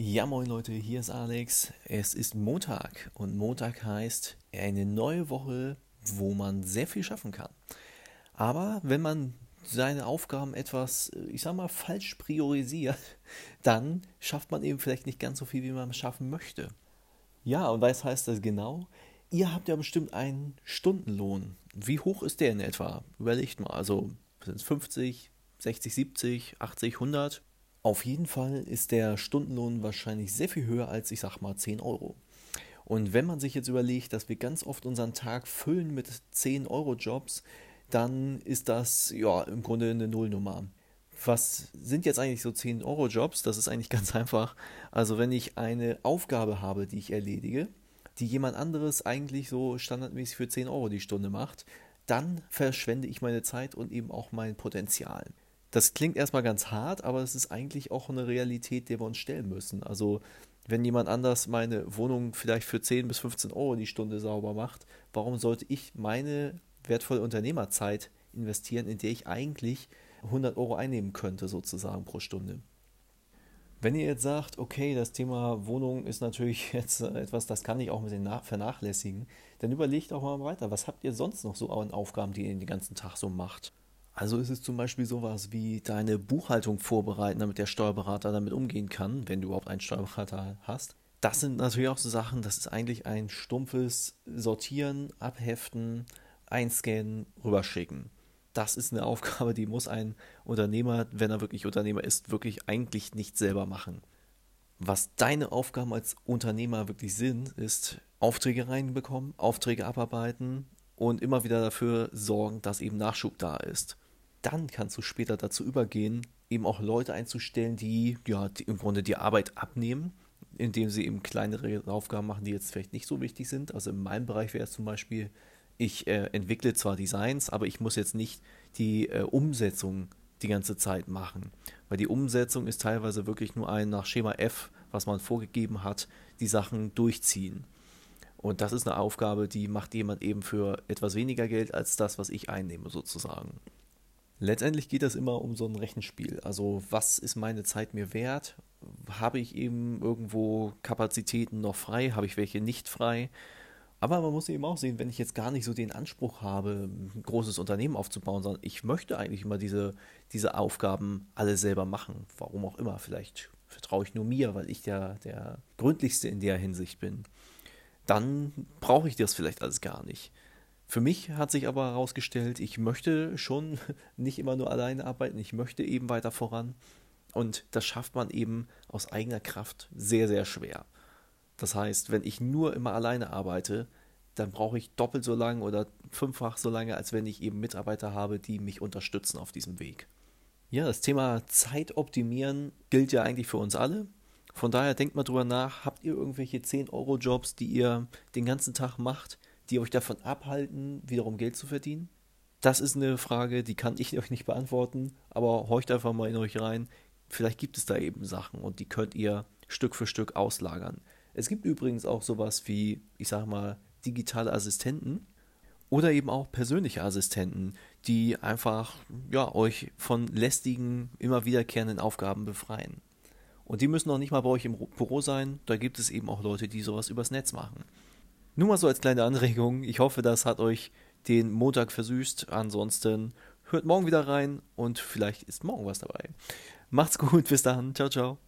Ja, moin Leute, hier ist Alex. Es ist Montag und Montag heißt eine neue Woche, wo man sehr viel schaffen kann. Aber wenn man seine Aufgaben etwas, ich sag mal, falsch priorisiert, dann schafft man eben vielleicht nicht ganz so viel, wie man schaffen möchte. Ja, und was heißt das genau? Ihr habt ja bestimmt einen Stundenlohn. Wie hoch ist der in etwa? Überlegt mal. Also sind es 50, 60, 70, 80, 100? Auf jeden Fall ist der Stundenlohn wahrscheinlich sehr viel höher als, ich sag mal, 10 Euro. Und wenn man sich jetzt überlegt, dass wir ganz oft unseren Tag füllen mit 10-Euro-Jobs, dann ist das ja im Grunde eine Nullnummer. Was sind jetzt eigentlich so 10-Euro-Jobs? Das ist eigentlich ganz einfach. Also wenn ich eine Aufgabe habe, die ich erledige, die jemand anderes eigentlich so standardmäßig für 10 Euro die Stunde macht, dann verschwende ich meine Zeit und eben auch mein Potenzial. Das klingt erstmal ganz hart, aber es ist eigentlich auch eine Realität, der wir uns stellen müssen. Also, wenn jemand anders meine Wohnung vielleicht für 10 bis 15 Euro die Stunde sauber macht, warum sollte ich meine wertvolle Unternehmerzeit investieren, in der ich eigentlich 100 Euro einnehmen könnte, sozusagen pro Stunde? Wenn ihr jetzt sagt, okay, das Thema Wohnung ist natürlich jetzt etwas, das kann ich auch ein bisschen vernachlässigen, dann überlegt auch mal weiter, was habt ihr sonst noch so an Aufgaben, die ihr den ganzen Tag so macht? Also ist es zum Beispiel sowas wie deine Buchhaltung vorbereiten, damit der Steuerberater damit umgehen kann, wenn du überhaupt einen Steuerberater hast. Das sind natürlich auch so Sachen, das ist eigentlich ein stumpfes Sortieren, Abheften, Einscannen, rüberschicken. Das ist eine Aufgabe, die muss ein Unternehmer, wenn er wirklich Unternehmer ist, wirklich eigentlich nicht selber machen. Was deine Aufgaben als Unternehmer wirklich sind, ist Aufträge reinbekommen, Aufträge abarbeiten und immer wieder dafür sorgen, dass eben Nachschub da ist dann kannst du später dazu übergehen, eben auch Leute einzustellen, die ja die im Grunde die Arbeit abnehmen, indem sie eben kleinere Aufgaben machen, die jetzt vielleicht nicht so wichtig sind. Also in meinem Bereich wäre es zum Beispiel, ich äh, entwickle zwar Designs, aber ich muss jetzt nicht die äh, Umsetzung die ganze Zeit machen. Weil die Umsetzung ist teilweise wirklich nur ein nach Schema F, was man vorgegeben hat, die Sachen durchziehen. Und das ist eine Aufgabe, die macht jemand eben für etwas weniger Geld als das, was ich einnehme, sozusagen. Letztendlich geht es immer um so ein Rechenspiel. Also was ist meine Zeit mir wert? Habe ich eben irgendwo Kapazitäten noch frei? Habe ich welche nicht frei? Aber man muss eben auch sehen, wenn ich jetzt gar nicht so den Anspruch habe, ein großes Unternehmen aufzubauen, sondern ich möchte eigentlich immer diese, diese Aufgaben alle selber machen. Warum auch immer. Vielleicht vertraue ich nur mir, weil ich der, der Gründlichste in der Hinsicht bin. Dann brauche ich das vielleicht alles gar nicht. Für mich hat sich aber herausgestellt, ich möchte schon nicht immer nur alleine arbeiten, ich möchte eben weiter voran. Und das schafft man eben aus eigener Kraft sehr, sehr schwer. Das heißt, wenn ich nur immer alleine arbeite, dann brauche ich doppelt so lange oder fünffach so lange, als wenn ich eben Mitarbeiter habe, die mich unterstützen auf diesem Weg. Ja, das Thema Zeit optimieren gilt ja eigentlich für uns alle. Von daher denkt mal drüber nach, habt ihr irgendwelche 10-Euro-Jobs, die ihr den ganzen Tag macht, die euch davon abhalten, wiederum Geld zu verdienen? Das ist eine Frage, die kann ich euch nicht beantworten, aber horcht einfach mal in euch rein. Vielleicht gibt es da eben Sachen und die könnt ihr Stück für Stück auslagern. Es gibt übrigens auch sowas wie, ich sag mal, digitale Assistenten oder eben auch persönliche Assistenten, die einfach ja, euch von lästigen, immer wiederkehrenden Aufgaben befreien. Und die müssen auch nicht mal bei euch im Büro sein, da gibt es eben auch Leute, die sowas übers Netz machen. Nur mal so als kleine Anregung. Ich hoffe, das hat euch den Montag versüßt. Ansonsten hört morgen wieder rein und vielleicht ist morgen was dabei. Macht's gut, bis dann. Ciao, ciao.